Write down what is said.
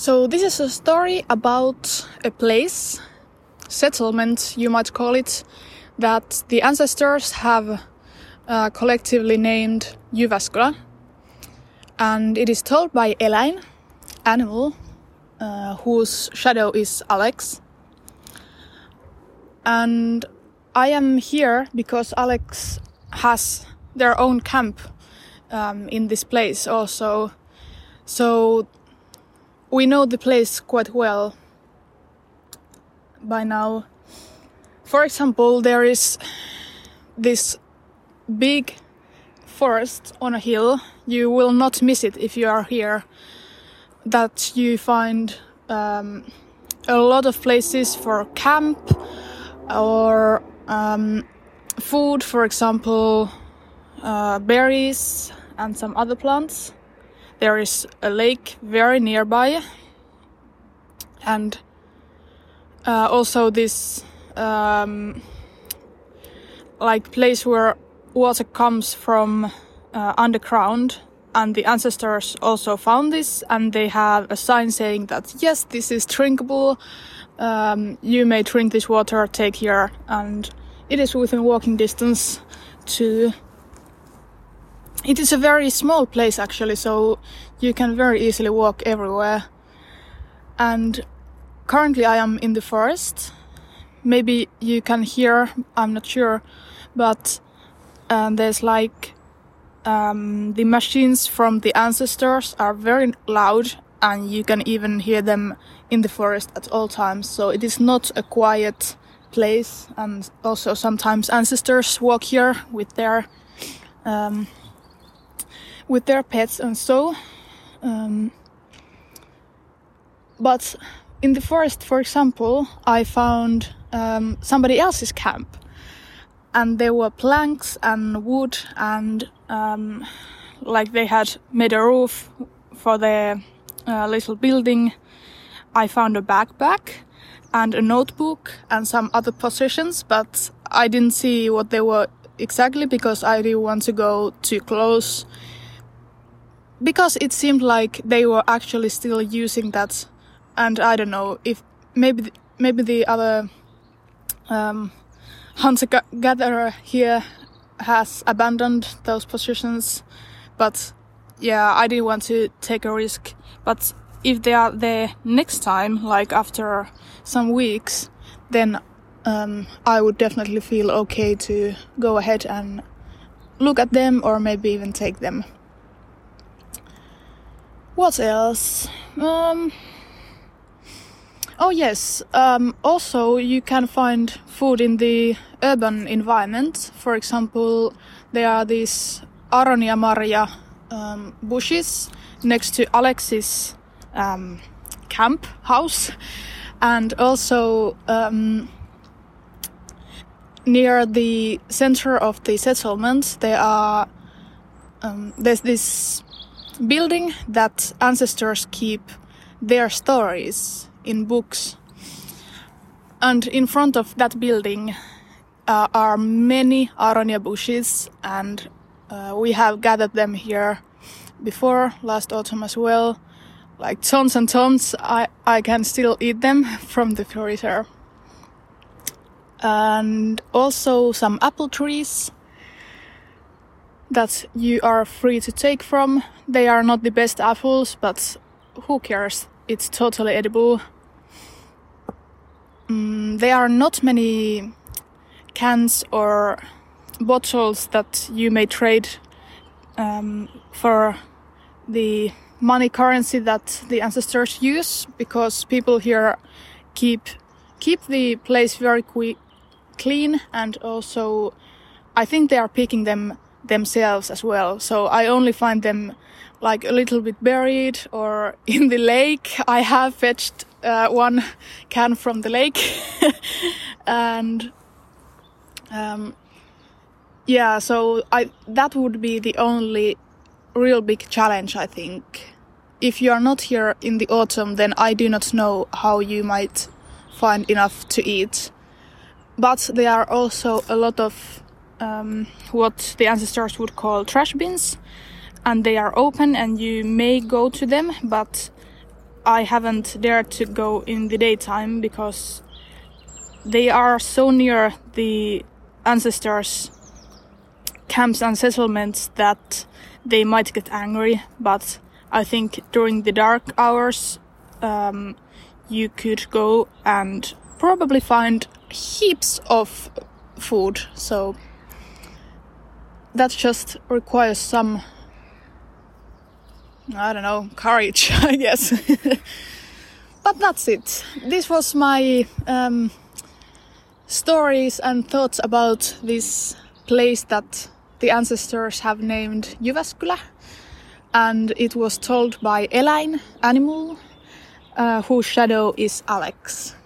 So, this is a story about a place, settlement, you might call it, that the ancestors have uh, collectively named Jyväskylä. And it is told by Eläin, animal, uh, whose shadow is Alex. And I am here because Alex has their own camp um, in this place also. So we know the place quite well by now. For example, there is this big forest on a hill. You will not miss it if you are here. That you find um, a lot of places for camp or um, food, for example, uh, berries and some other plants. There is a lake very nearby, and uh, also this um, like place where water comes from uh, underground. And the ancestors also found this, and they have a sign saying that yes, this is drinkable. Um, you may drink this water, take here, and it is within walking distance to it is a very small place actually, so you can very easily walk everywhere. And currently I am in the forest. Maybe you can hear, I'm not sure, but um, there's like um, the machines from the ancestors are very loud and you can even hear them in the forest at all times. So it is not a quiet place, and also sometimes ancestors walk here with their um, with their pets and so. Um, but in the forest, for example, I found um, somebody else's camp, and there were planks and wood, and um, like they had made a roof for their uh, little building. I found a backpack and a notebook and some other possessions, but I didn't see what they were exactly because I didn't want to go too close because it seemed like they were actually still using that and i don't know if maybe maybe the other um, hunter gatherer here has abandoned those positions but yeah i didn't want to take a risk. But if they are there next time like after some weeks then um, i would definitely feel okay to go ahead and look at them or maybe even take them what else? Um, oh yes. Um, also, you can find food in the urban environment. For example, there are these Aronia Maria um, bushes next to Alex's um, camp house, and also um, near the center of the settlement, there are um, there's this building that ancestors keep their stories in books. And in front of that building uh, are many aronia bushes, and uh, we have gathered them here before last autumn as well. Like tons and tons, I, I can still eat them from the freezer. And also some apple trees that you are free to take from. They are not the best apples, but who cares? It's totally edible. Mm, there are not many cans or bottles that you may trade um, for the money currency that the ancestors use because people here keep keep the place very clean and also I think they are picking them themselves as well. So I only find them like a little bit buried or in the lake. I have fetched uh, one can from the lake and um, yeah, so I that would be the only real big challenge I think. If you are not here in the autumn, then I do not know how you might find enough to eat. But there are also a lot of um, what the ancestors would call trash bins, and they are open and you may go to them, but I haven't dared to go in the daytime because they are so near the ancestors' camps and settlements that they might get angry. But I think during the dark hours, um, you could go and probably find heaps of food. So that just requires some, I don't know, courage, I guess. but that's it. This was my um, stories and thoughts about this place that the ancestors have named Jyväskylä. And it was told by Eläin, animal, uh, whose shadow is Alex.